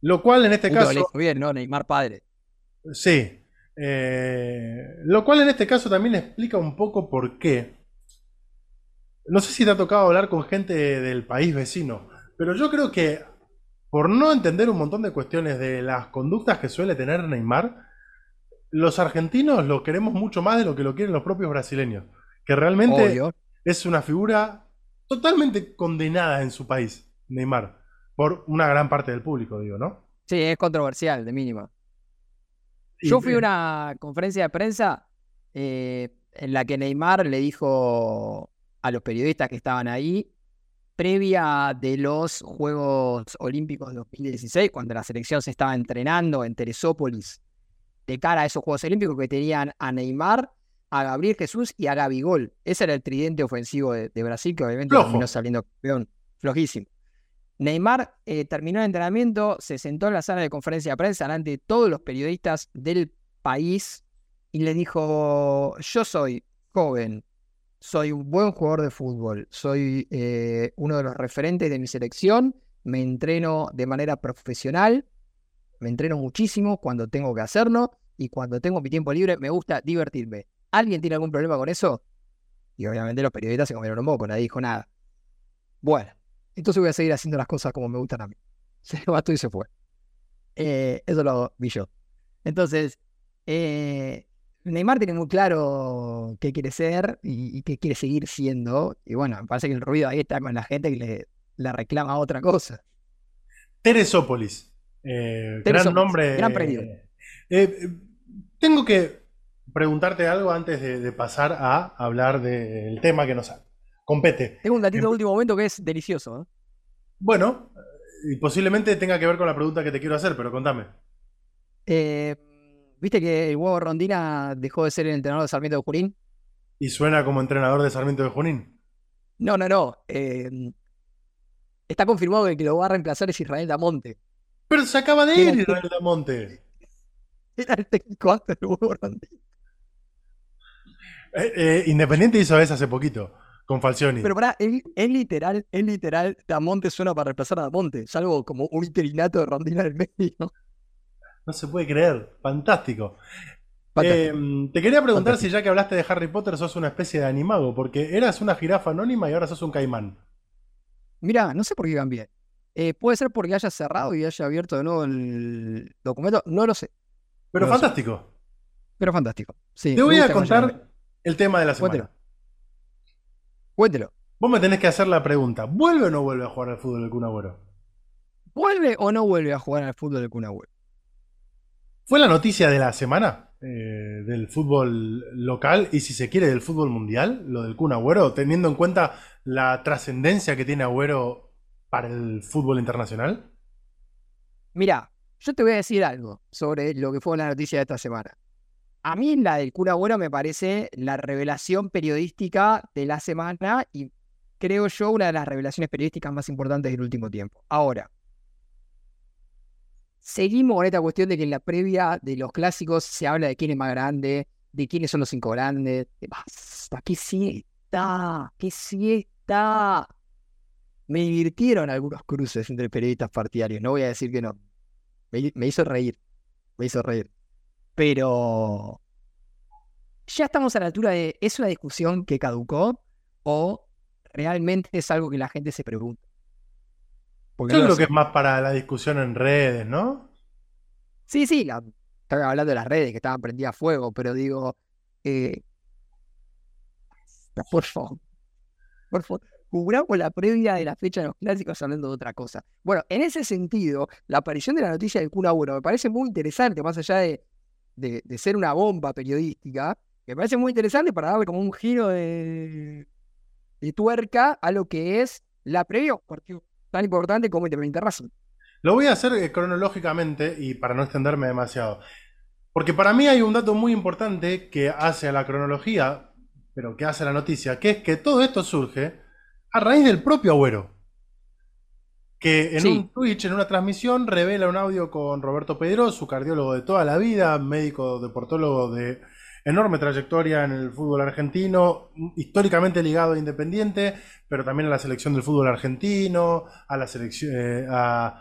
Lo cual en este caso. bien, ¿no? Neymar padre. Sí. Eh, lo cual en este caso también explica un poco por qué. No sé si te ha tocado hablar con gente del país vecino, pero yo creo que por no entender un montón de cuestiones de las conductas que suele tener Neymar, los argentinos lo queremos mucho más de lo que lo quieren los propios brasileños. Que realmente es una figura totalmente condenada en su país, Neymar, por una gran parte del público, digo, ¿no? Sí, es controversial, de mínima. Yo fui a una conferencia de prensa eh, en la que Neymar le dijo a los periodistas que estaban ahí, previa de los Juegos Olímpicos de 2016, cuando la selección se estaba entrenando en Teresópolis, de cara a esos Juegos Olímpicos que tenían a Neymar a Gabriel Jesús y a Gabigol. Ese era el tridente ofensivo de, Brasil, que obviamente terminó saliendo campeón. Flojísimo. Neymar eh, terminó el entrenamiento, se sentó en la sala de conferencia de prensa delante de todos los periodistas del país y le dijo, yo soy joven, soy un buen jugador de fútbol, soy eh, uno de los referentes de mi selección, me entreno de manera profesional, me entreno muchísimo cuando tengo que hacerlo y cuando tengo mi tiempo libre me gusta divertirme. ¿Alguien tiene algún problema con eso? Y obviamente los periodistas se comieron un poco, nadie dijo nada. Bueno, entonces voy a seguir haciendo las cosas como me gustan a mí. Se levantó y se fue. Eh, eso lo vi yo. Entonces, eh, Neymar tiene muy claro qué quiere ser y, qué quiere seguir siendo. Y bueno, me parece que el ruido ahí está con la gente que le, reclama otra cosa. Teresópolis. Eh, gran nombre. Gran periodo. tengo que preguntarte algo antes de, pasar a hablar del tema que nos compete. Tengo un datito de último momento que es delicioso. ¿eh? Bueno, y posiblemente tenga que ver con la pregunta que te quiero hacer, pero contame. Eh, ¿Viste que el huevo Rondina dejó de ser el entrenador de Sarmiento de Junín? ¿Y suena como entrenador de Sarmiento de Junín? No, no, no. Eh, está confirmado que el que lo va a reemplazar es Israel Damonte. Pero se acaba de ir Israel Damonte. Era el técnico antes del huevo Rondina. Eh, eh, Independiente hizo eso hace poquito, con Falcioni. Pero para, es, literal, es literal, Damonte suena para reemplazar a Damonte, salvo como un interinato de Rondina del medio. No se puede creer, fantástico. Eh, te quería preguntar si ya que hablaste de Harry Potter sos una especie de animago, porque eras una jirafa anónima y ahora sos un caimán. Mira, no sé por qué cambié. puede ser porque haya cerrado y haya abierto de nuevo el documento, no lo sé. Pero fantástico. Pero fantástico. Sí, te voy a contar el tema de la semana. Cuéntelo. Vos me tenés que hacer la pregunta, ¿vuelve o no vuelve a jugar al fútbol el Kun Agüero? ¿Vuelve o no vuelve a jugar al fútbol el Kun Agüero? Fue la noticia de la semana eh, del fútbol local y si se quiere del fútbol mundial, lo del Kun Agüero, teniendo en cuenta la trascendencia que tiene Agüero para el fútbol internacional. Mira, yo te voy a decir algo sobre lo que fue la noticia de esta semana. A mí la del Kun Agüero me parece la revelación periodística de la semana y creo yo, una de las revelaciones periodísticas más importantes del último tiempo. Ahora, seguimos con esta cuestión de que en la previa de los clásicos se habla de quién es más grande, de quiénes son los cinco grandes. Basta, qué siesta, qué siesta. Me divirtieron algunos cruces entre periodistas partidarios, no voy a decir que no. Me hizo reír, me hizo reír. Pero ya estamos a la altura de, ¿es una discusión que caducó o realmente es algo que la gente se pregunta. Porque Yo creo que es más para la discusión en redes, ¿no? Sí, sí, la, estaba hablando de las redes que estaban prendidas a fuego, pero digo, eh, por favor, por favor, cubramos la previa de la fecha de los clásicos hablando de otra cosa. Bueno, en ese sentido, la aparición de la noticia del Kun bueno, me parece muy interesante, más allá de, de ser una bomba periodística, me parece muy interesante para darle como un giro de, de tuerca a lo que es la previa partido tan importante como Independiente Racing. Lo voy a hacer eh, cronológicamente y para no extenderme demasiado. Porque para mí hay un dato muy importante que hace a la cronología, pero que hace a la noticia, que es que todo esto surge a raíz del propio Agüero. Que en un Twitch, en una transmisión, revela un audio con Roberto Pedro, su cardiólogo de toda la vida, médico deportólogo de enorme trayectoria en el fútbol argentino, históricamente ligado a Independiente, pero también a la selección del fútbol argentino, a, la selección, eh, a,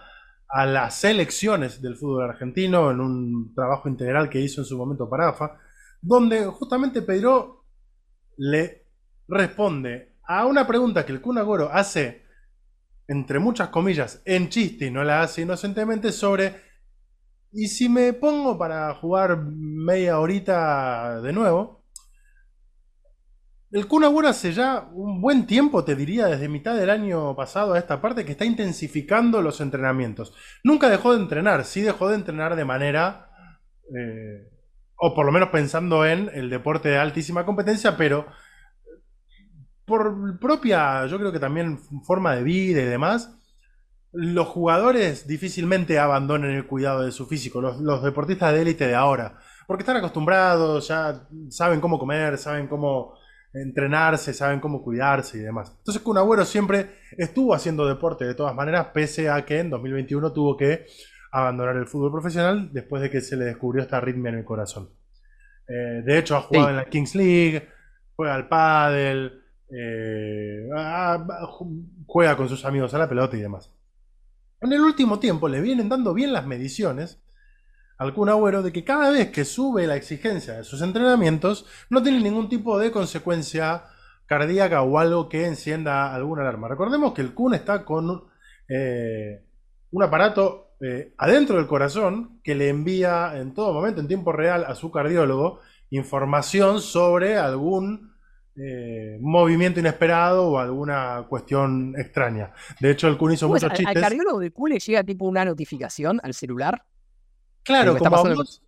las selecciones del fútbol argentino, en un trabajo integral que hizo en su momento para AFA, donde justamente Pedro le responde a una pregunta que el Kun Agoro hace, entre muchas comillas, en chiste y no la hace inocentemente, sobre y si me pongo para jugar media horita de nuevo, el Kun Agüero hace ya un buen tiempo, te diría, desde mitad del año pasado a esta parte, que está intensificando los entrenamientos. Nunca dejó de entrenar, sí dejó de entrenar de manera, eh, o por lo menos pensando en el deporte de altísima competencia, pero por propia, yo creo que también forma de vida y demás, los jugadores difícilmente abandonen el cuidado de su físico, los, deportistas de élite de ahora, porque están acostumbrados, ya saben cómo comer, saben cómo entrenarse, saben cómo cuidarse y demás. Entonces Kun Agüero siempre estuvo haciendo deporte de todas maneras, pese a que en 2021 tuvo que abandonar el fútbol profesional después de que se le descubrió esta arritmia en el corazón. Eh, de hecho, ha jugado en la Kings League, juega al pádel, eh, juega con sus amigos a la pelota y demás. En el último tiempo le vienen dando bien las mediciones al Kun Agüero de que cada vez que sube la exigencia de sus entrenamientos no tiene ningún tipo de consecuencia cardíaca o algo que encienda alguna alarma. Recordemos que el Kun está con eh, un aparato eh, adentro del corazón que le envía en todo momento, en tiempo real, a su cardiólogo información sobre algún eh, movimiento inesperado o alguna cuestión extraña. De hecho, el Kun hizo muchos chistes. ¿Al cardiólogo de Kun le llega tipo una notificación al celular? Claro, como a, vos,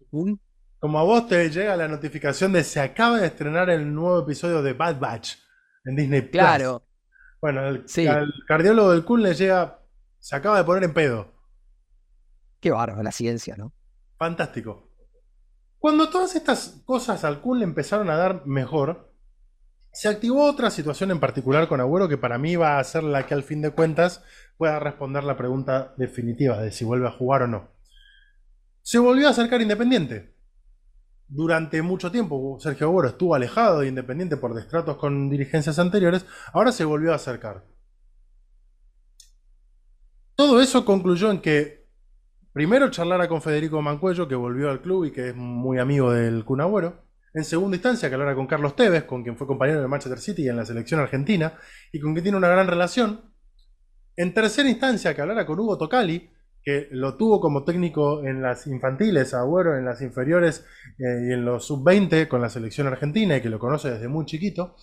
como a vos te llega la notificación de se acaba de estrenar el nuevo episodio de Bad Batch en Disney Plus. Claro. Bueno, al cardiólogo del Kun le llega, se acaba de poner en pedo. Qué bárbaro la ciencia, ¿no? Fantástico. Cuando todas estas cosas al Kun le empezaron a dar mejor, se activó otra situación en particular con Agüero que para mí va a ser la que al fin de cuentas pueda responder la pregunta definitiva de si vuelve a jugar o no. Se volvió a acercar Independiente. Durante mucho tiempo Sergio Agüero estuvo alejado de Independiente por destratos con dirigencias anteriores, ahora se volvió a acercar. Todo eso concluyó en que primero charlara con Federico Mancuello, que volvió al club y que es muy amigo del Kun Agüero en segunda instancia, que hablara con Carlos Tevez, con quien fue compañero de Manchester City y en la selección argentina, y con quien tiene una gran relación. En tercera instancia, que hablara con Hugo Tocali, que lo tuvo como técnico en las infantiles, Agüero en las inferiores eh, y en los sub-20 con la selección argentina y que lo conoce desde muy chiquito.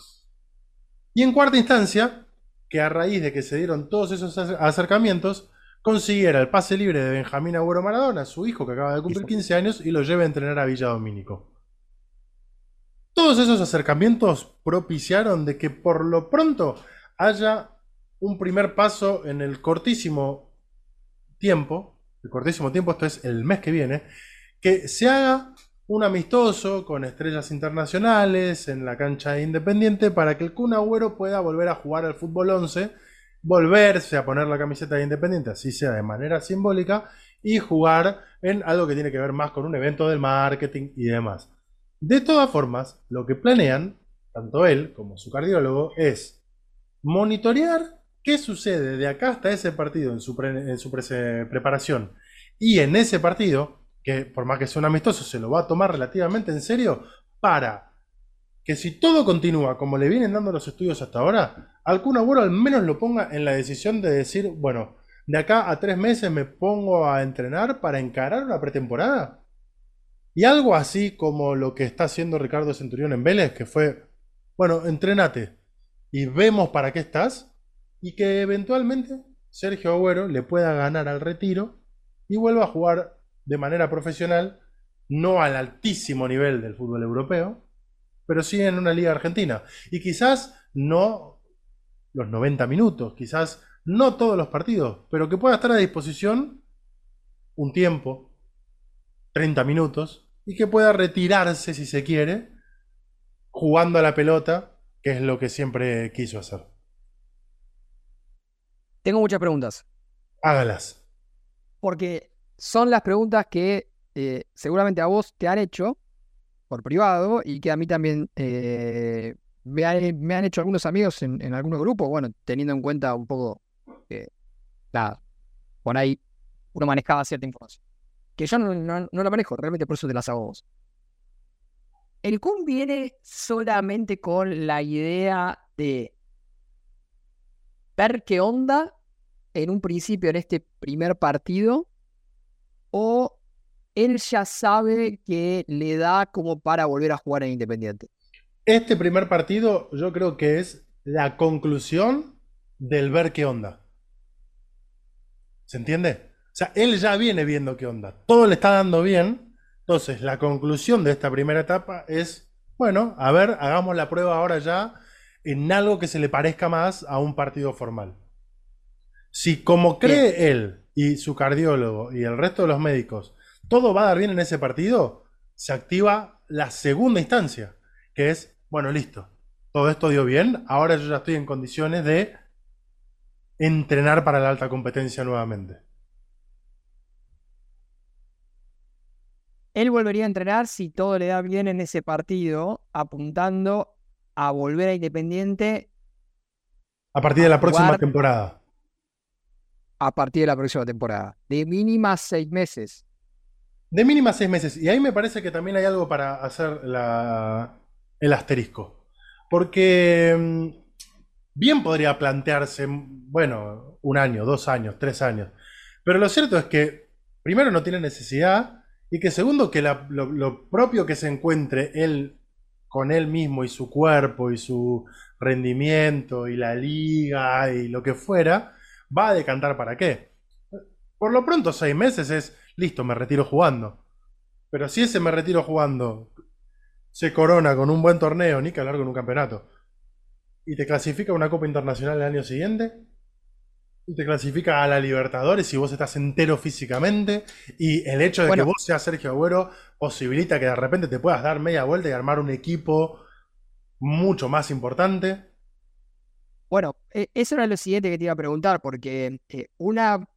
Y en cuarta instancia, que a raíz de que se dieron todos esos acercamientos, consiguiera el pase libre de Benjamín Agüero Maradona, su hijo que acaba de cumplir 15 años, y lo lleve a entrenar a Villa Domínico. Todos esos acercamientos propiciaron de que por lo pronto haya un primer paso en el cortísimo tiempo, el cortísimo tiempo, esto es el mes que viene, que se haga un amistoso con estrellas internacionales en la cancha Independiente para que el Kun Agüero pueda volver a jugar al fútbol 11, volverse a poner la camiseta de Independiente, así sea de manera simbólica, y jugar en algo que tiene que ver más con un evento del marketing y demás. De todas formas, lo que planean, tanto él como su cardiólogo, es monitorear qué sucede de acá hasta ese partido en su, preparación y en ese partido que por más que sea un amistoso, se lo va a tomar relativamente en serio para que si todo continúa como le vienen dando los estudios hasta ahora, algún abuelo al menos lo ponga en la decisión de decir, bueno, de acá a tres meses me pongo a entrenar para encarar una pretemporada. Y algo así como lo que está haciendo Ricardo Centurión en Vélez, que fue, bueno, entrenate y vemos para qué estás, y que eventualmente Sergio Agüero le pueda ganar al retiro y vuelva a jugar de manera profesional, no al altísimo nivel del fútbol europeo, pero sí en una liga argentina. Y quizás no los 90 minutos, quizás no todos los partidos, pero que pueda estar a disposición un tiempo, 30 minutos, y que pueda retirarse si se quiere, jugando a la pelota, que es lo que siempre quiso hacer. Tengo muchas preguntas. Hágalas. Porque son las preguntas que eh, seguramente a vos te han hecho por privado y que a mí también eh, me, han, hecho algunos amigos en, algunos grupos, bueno, teniendo en cuenta un poco que, nada, por ahí uno manejaba cierta información. Que yo no, no, la manejo, realmente por eso te las hago vos. El Kun viene solamente con la idea de ver qué onda en un principio en este primer partido o él ya sabe que le da como para volver a jugar en Independiente? Este primer partido yo creo que es la conclusión del ver qué onda. ¿Se entiende? O sea, él ya viene viendo qué onda. Todo le está dando bien. Entonces, la conclusión de esta primera etapa es, bueno, a ver, hagamos la prueba ahora ya en algo que se le parezca más a un partido formal. Si como cree él y su cardiólogo y el resto de los médicos, todo va a dar bien en ese partido, se activa la segunda instancia, que es, bueno, listo, todo esto dio bien, ahora yo ya estoy en condiciones de entrenar para la alta competencia nuevamente. Él volvería a entrenar si todo le da bien en ese partido, apuntando a volver a Independiente. A partir de la próxima temporada a partir de la próxima temporada. De mínima seis meses. De mínima seis meses. Y ahí me parece que también hay algo para hacer el asterisco. Porque mm, bien podría plantearse, bueno, un año, dos años, tres años. Pero lo cierto es que, primero, no tiene necesidad. Y que segundo, que lo, propio que se encuentre él con él mismo y su cuerpo y su rendimiento y la liga y lo que fuera, va a decantar para qué. Por lo pronto, seis meses es listo, me retiro jugando. Pero si ese me retiro jugando se corona con un buen torneo, ni que hablar con un campeonato, y te clasifica una Copa Internacional el año siguiente, te clasifica a la Libertadores si vos estás entero físicamente, y el hecho de que vos seas Sergio Agüero posibilita que de repente te puedas dar media vuelta y armar un equipo mucho más importante. Bueno, e, eso era lo siguiente que te iba a preguntar, porque eh, una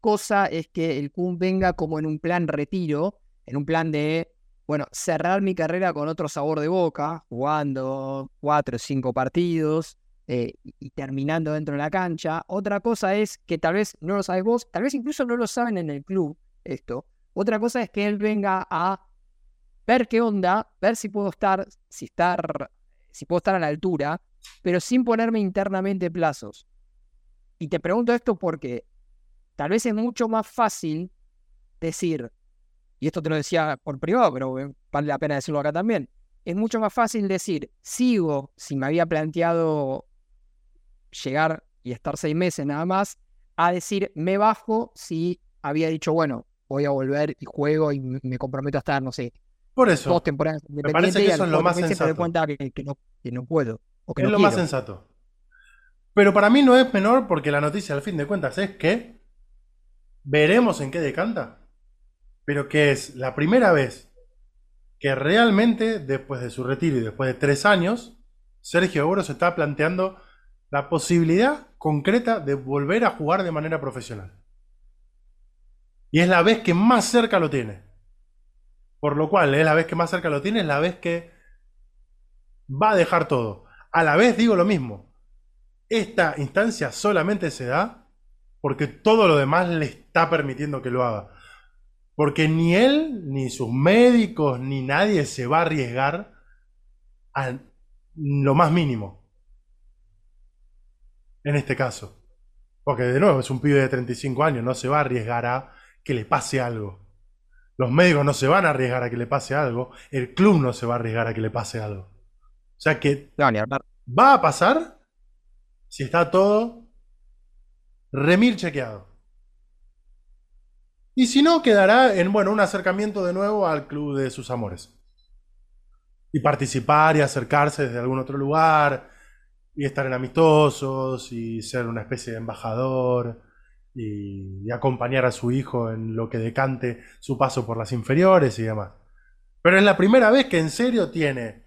cosa es que el Kun venga como en un plan retiro, en un plan de, bueno, cerrar mi carrera con otro sabor de boca, jugando cuatro o cinco partidos eh, y terminando dentro de la cancha. Otra cosa es que tal vez no lo sabes vos, tal vez incluso no lo saben en el club esto. Otra cosa es que él venga a ver qué onda, ver si puedo estar, si estar, si puedo estar a la altura pero sin ponerme internamente plazos. Y te pregunto esto porque tal vez es mucho más fácil decir, y esto te lo decía por privado, pero vale la pena decirlo acá también, es mucho más fácil decir, sigo, si me había planteado llegar y estar seis meses nada más, a decir, me bajo si había dicho, bueno, voy a volver y juego y me comprometo a estar, no sé, Por eso. dos temporadas Me parece que eso es lo más meses me doy sensato. cuenta que, que no, que no puedo. O que Es no lo más sensato. Pero para mí no es menor porque la noticia al fin de cuentas es que veremos en qué decanta. Pero que es la primera vez que realmente, después de su retiro y después de tres años, Sergio Agüero se está planteando la posibilidad concreta de volver a jugar de manera profesional. Y es la vez que más cerca lo tiene. Por lo cual, es la vez que más cerca lo tiene, es la vez que va a dejar todo. A la vez digo lo mismo. Esta instancia solamente se da porque todo lo demás le está permitiendo que lo haga. Porque ni él, ni sus médicos, ni nadie se va a arriesgar a lo más mínimo. En este caso. Porque de nuevo es un pibe de 35 años, no se va a arriesgar a que le pase algo. Los médicos no se van a arriesgar a que le pase algo. El club no se va a arriesgar a que le pase algo. O sea que No, va a pasar si está todo remil chequeado. Y si no, quedará en, bueno, un acercamiento de nuevo al club de sus amores. Y participar y acercarse desde algún otro lugar, y estar en amistosos, y ser una especie de embajador, y, y acompañar a su hijo en lo que decante su paso por las inferiores y demás. Pero es la primera vez que en serio tiene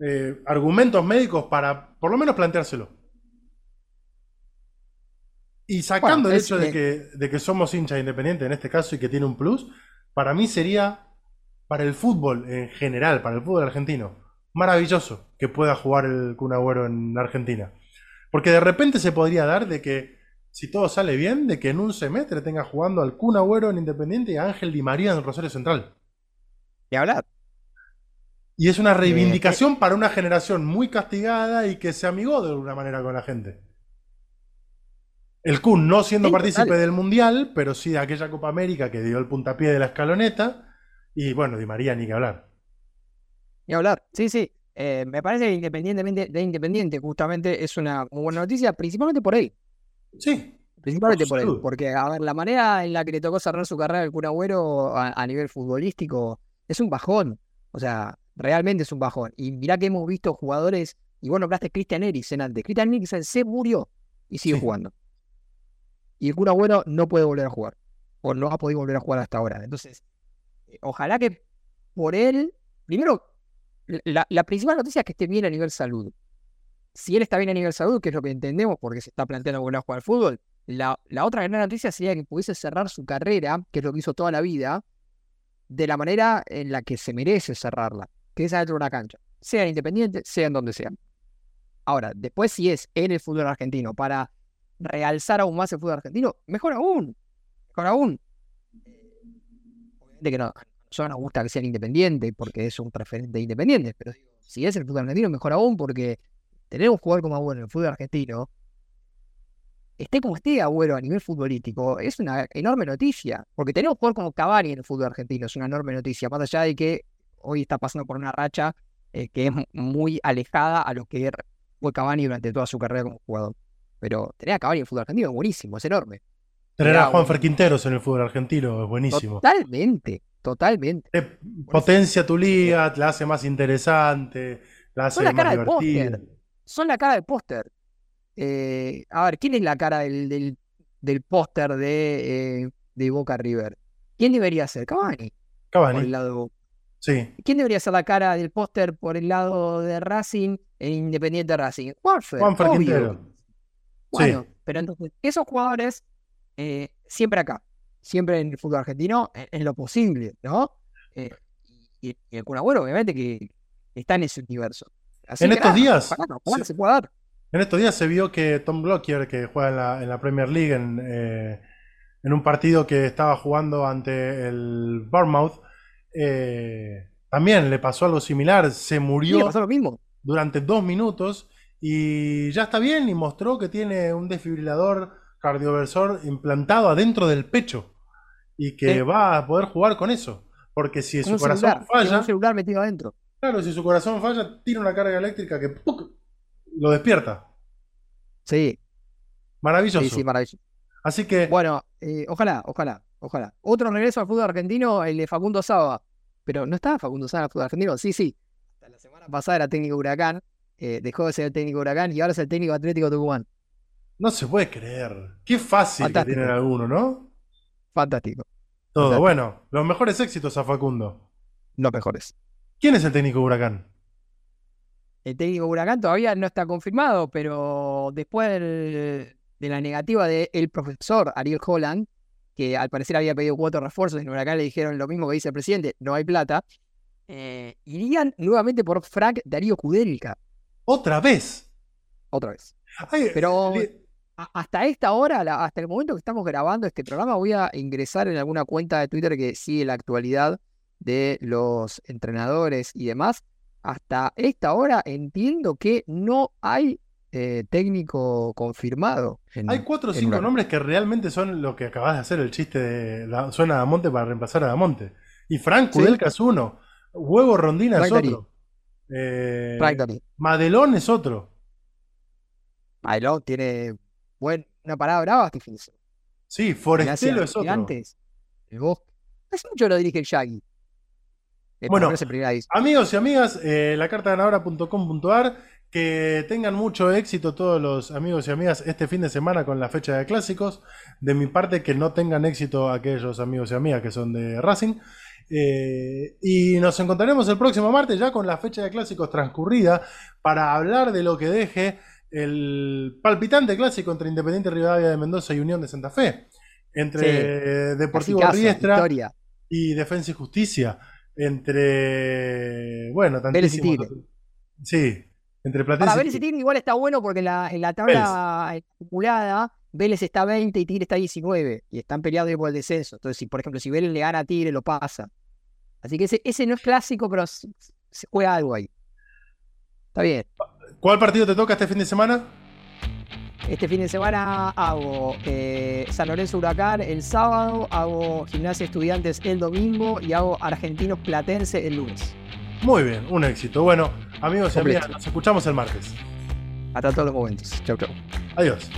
eh, argumentos médicos para por lo menos planteárselo. Y sacando Bueno, el hecho de que, de que somos hinchas independientes en este caso y que tiene un plus, para mí sería para el fútbol en general, para el fútbol argentino, maravilloso que pueda jugar el Kun Agüero en Argentina. Porque de repente se podría dar de que, si todo sale bien, de que en un semestre tenga jugando al Kun Agüero en Independiente y a Ángel Di María en Rosario Central. Ni hablar. Y es una reivindicación para una generación muy castigada y que se amigó de alguna manera con la gente. El Kun no siendo partícipe total. del Mundial, pero sí de aquella Copa América que dio el puntapié de la escaloneta. Y bueno, Di María ni que hablar. Ni hablar. Sí, sí. Eh, me parece que independientemente de Independiente, justamente es una muy buena noticia, principalmente por él. Sí, Principalmente Por por él. Porque, a ver, la manera en la que le tocó cerrar su carrera el Kun Agüero a, a nivel futbolístico es un bajón. O sea, realmente es un bajón. Y mirá que hemos visto jugadores, y bueno, hablaste de Christian Eriksen antes. Christian Eriksen se murió y sigue Sí. jugando. Y el Kun Agüero no puede volver a jugar. O no ha podido volver a jugar hasta ahora. Entonces, eh, ojalá que por él, primero, la, la principal noticia es que esté bien a nivel salud. Si él está bien a nivel salud, que es lo que entendemos porque se está planteando volver a jugar al fútbol, la, la otra gran noticia sería que pudiese cerrar su carrera, que es lo que hizo toda la vida, de la manera en la que se merece cerrarla, que es adentro de una cancha, sea en Independiente, sea en donde sea. Ahora, después si es en el fútbol argentino para realzar aún más el fútbol argentino, mejor aún, mejor aún. Obviamente que no, a nosotros nos gusta que sea independiente porque es un referente independiente, pero si es el fútbol argentino, mejor aún porque tener un jugador como Agüero en el fútbol argentino, esté como esté Agüero a nivel futbolístico, es una enorme noticia, porque tener un jugador como Cavani en el fútbol argentino es una enorme noticia, más allá de que hoy está pasando por una racha eh, que es mu- muy alejada a lo que fue Cavani durante toda su carrera como jugador. Pero tener a Cavani en el fútbol argentino es buenísimo, es enorme. tener a Juan un- Quinteros en el fútbol argentino es buenísimo. Totalmente, totalmente. Te potencia tu liga, te la hace más interesante, la hace Son la más cara del divertida. póster. Son la cara del póster. Eh, a ver, ¿quién es la cara del, del, del póster de, eh, de Boca River? ¿Quién debería ser? Cavani, por el Cavani, lado de Boca. sí. ¿Quién debería ser la cara del póster por el lado de Racing e Independiente Racing? Juanfer, Juanfer obvio. Quintero. Bueno, pero entonces, esos jugadores eh, siempre acá, siempre en el fútbol argentino, en, en lo posible, ¿no? Eh, y, y el Kun Agüero, obviamente, que está en ese universo. Así En que estos nada, días, sí. que se pueda dar. En estos días se vio que Tom Glocker, que juega en la, en la Premier League, en, eh, en un partido que estaba jugando ante el Bournemouth, eh, también le pasó algo similar. Se Sí, le murió pasó lo mismo. durante dos minutos y ya está bien y mostró que tiene un desfibrilador cardioversor implantado adentro del pecho y que va a poder jugar con eso. Porque si Con su corazón celular, tiene falla, un celular metido adentro. claro, si su corazón falla, tira una carga eléctrica que ¡puc! lo despierta. Sí, Maravilloso. sí, sí, maravilloso. Así que, Bueno, eh, ojalá, ojalá, ojalá. Otro regreso al fútbol argentino, el de Facundo Saba. Pero no estaba Facundo Saba en el fútbol argentino. Sí, sí. Hasta la semana pasada era técnico de Huracán. eh, dejó de ser el técnico de Huracán y ahora es el técnico de Atlético Tucumán. no se puede creer. Qué fácil que Fantástico. tienen algunos, ¿no? Fantástico. Todo. Fantástico. Bueno, los mejores éxitos a Facundo. Los mejores. ¿Quién es el técnico de Huracán? El técnico de Huracán todavía no está confirmado, pero después del- de la negativa del profesor Ariel Holland, que al parecer había pedido cuatro refuerzos, en Huracán le dijeron lo mismo que dice el presidente, no hay plata, eh, irían nuevamente por Frank Darío Kudelka, Otra vez. otra vez. Ay, Pero- A- hasta esta hora, la- hasta el momento que estamos grabando este programa, voy a ingresar en alguna cuenta de Twitter que sigue la actualidad de los entrenadores y demás. Hasta esta hora entiendo que no hay eh, técnico confirmado. en- hay cuatro o cinco nombres que realmente son lo que acabas de hacer, el chiste de la, suena a Damonte para reemplazar a Damonte. Y Frank Sí. Kudelka es uno. Huevo Rondina es otro. Eh. Madelón es otro. Madelón tiene buen, una parada brava este fin de semana. Sí, Forestelo es otro. Gigantes, el Bosque. Hace mucho lo dirige el Shaggy. Eh, Bueno. Amigos y amigas, eh, lacartaganadora.com.ar, que tengan mucho éxito todos los amigos y amigas este fin de semana con la fecha de clásicos. De mi parte, que no tengan éxito aquellos amigos y amigas que son de Racing. Eh, y nos encontraremos el próximo martes ya con la fecha de clásicos transcurrida para hablar de lo que deje el palpitante clásico entre Independiente Rivadavia de Mendoza y Unión de Santa Fe. Entre Sí. Deportivo Riestra victoria. y Defensa y Justicia. Entre. Bueno, Vélez y tantísimos. Sí, entre Para ver y Tigre. Igual está bueno porque en la, en la tabla acumulada Vélez está 20 y Tigre está 19 y están peleados por el descenso. Entonces, si por ejemplo, si Vélez le gana a Tigre, lo pasa. Así que ese, ese no es clásico, pero se juega algo ahí. Está bien. ¿Cuál partido te toca este fin de semana? Este fin de semana hago eh, San Lorenzo Huracán el sábado, hago Gimnasia Estudiantes el domingo y hago Argentinos Platense el lunes. Muy bien, un éxito. Bueno, amigos y amigas, nos escuchamos el martes. Hasta todos los momentos. Chau, chau. Adiós.